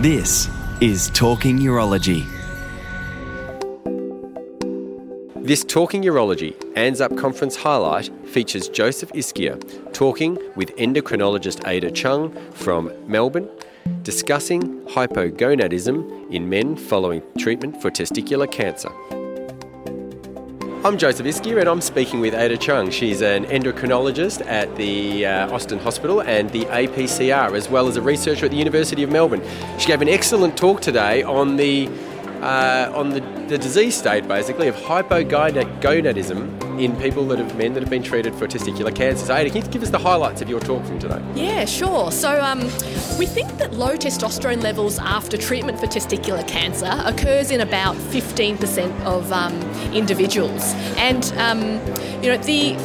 This is Talking Urology. This Talking Urology ANZUP conference highlight features Joseph Ischia talking with endocrinologist Ada Cheung from Melbourne, discussing hypogonadism in men following treatment for testicular cancer. I'm Joseph Ischia and I'm speaking with Ada Cheung. She's an endocrinologist at the uh, Austin Hospital and the APCR, as well as a researcher at the University of Melbourne. She gave an excellent talk today on the uh, on the, the disease state, basically, of hypogonadism in people that have men that have been treated for testicular cancer. So, Ada, can you give us the highlights of your talk from today? Yeah, sure. So, um, we think that low testosterone levels after treatment for testicular cancer occurs in about 15% of um, individuals, and um, you know the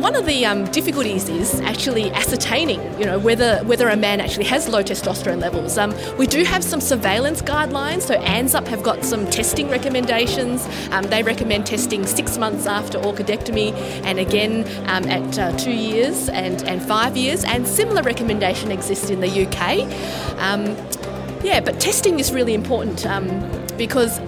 one of the um, difficulties is actually ascertaining, you know, whether whether a man actually has low testosterone levels. Um, we do have some surveillance guidelines. So ANZUP have got some testing recommendations. Um, they recommend testing six months after orchidectomy, and again um, at uh, two years and and five years. And similar recommendation exists in the UK. Um, yeah, but testing is really important um, because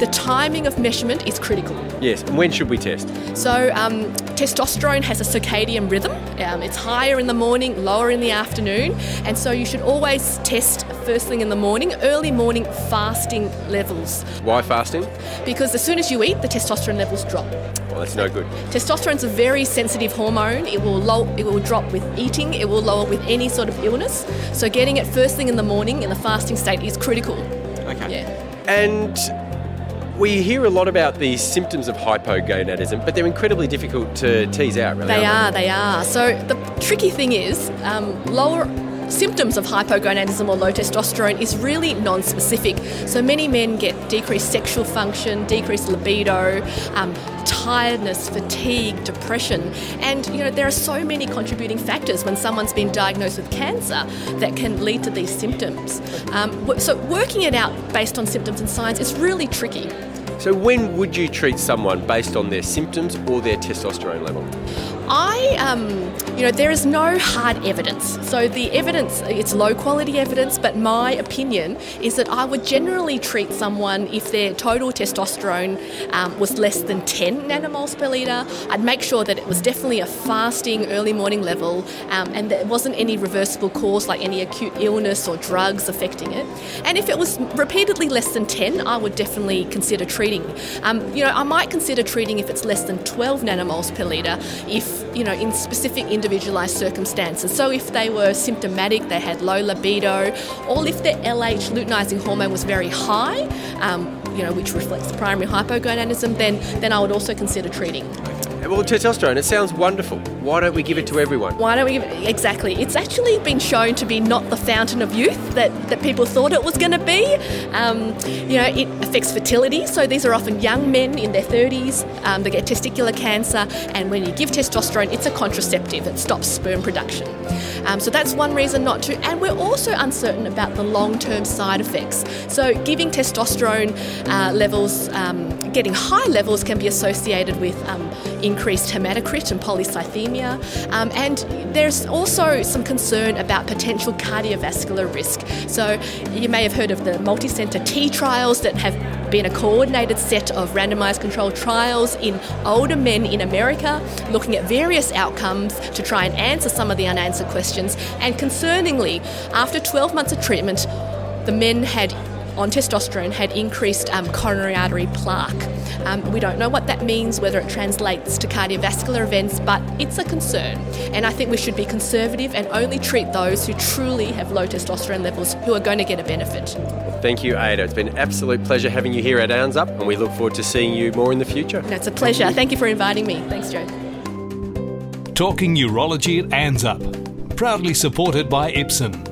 the timing of measurement is critical. Yes, and when should we test? So, um, testosterone has a circadian rhythm. Um, it's higher in the morning, lower in the afternoon, and so you should always test first thing in the morning, early morning fasting levels. Why fasting? Because as soon as you eat, the testosterone levels drop. Well, that's no good. Testosterone's a very sensitive hormone. It will low, it will drop with eating. It will lower with any sort of illness. So getting it first thing in the morning in the fasting state is critical. Okay. Yeah. And we hear a lot about the symptoms of hypogonadism, but they're incredibly difficult to tease out, really. They are, they are. So the tricky thing is, um, lower symptoms of hypogonadism or low testosterone is really non-specific. So many men get decreased sexual function, decreased libido, um, tiredness, fatigue, depression, and you know there are so many contributing factors when someone's been diagnosed with cancer that can lead to these symptoms. Um, so working it out based on symptoms and signs is really tricky. So, when would you treat someone based on their symptoms or their testosterone level? I, um, you know, there is no hard evidence. So the evidence, it's low quality evidence, but my opinion is that I would generally treat someone if their total testosterone um, was less than 10 nanomoles per litre. I'd make sure that it was definitely a fasting early morning level um, and there wasn't any reversible cause like any acute illness or drugs affecting it. And if it was repeatedly less than 10, I would definitely consider treating. Um, you know, I might consider treating if it's less than 12 nanomoles per litre if you know, in specific individualized circumstances. So if they were symptomatic, they had low libido, or if their LH luteinizing hormone was very high, um, you know, which reflects primary hypogonadism, then then I would also consider treating. Well, testosterone, it sounds wonderful. Why don't we give it to everyone? Why don't we give it? Exactly. It's actually been shown to be not the fountain of youth that, that people thought it was going to be. Um, you know, it affects fertility. So these are often young men in their 30s um, that get testicular cancer. And when you give testosterone, it's a contraceptive. It stops sperm production. Um, so that's one reason not to. And we're also uncertain about the long term side effects. So giving testosterone uh, levels, um, getting high levels, can be associated with um, increased hematocrit and polycythemia. Um, and there's also some concern about potential cardiovascular risk. So you may have heard of the multicenter T trials that have been a coordinated set of randomized controlled trials in older men in America, looking at various outcomes to try and answer some of the unanswered questions. And concerningly, after 12 months of treatment, the men had on testosterone had increased um, coronary artery plaque. Um, we don't know what that means, whether it translates to cardiovascular events, but it's a concern. And I think we should be conservative and only treat those who truly have low testosterone levels who are going to get a benefit. Thank you, Ada. It's been an absolute pleasure having you here at ANZUP, and we look forward to seeing you more in the future. No, it's a pleasure. Thank you, Thank you for inviting me. Thanks, Joe. Talking Urology at ANZUP. Proudly supported by Ipsen.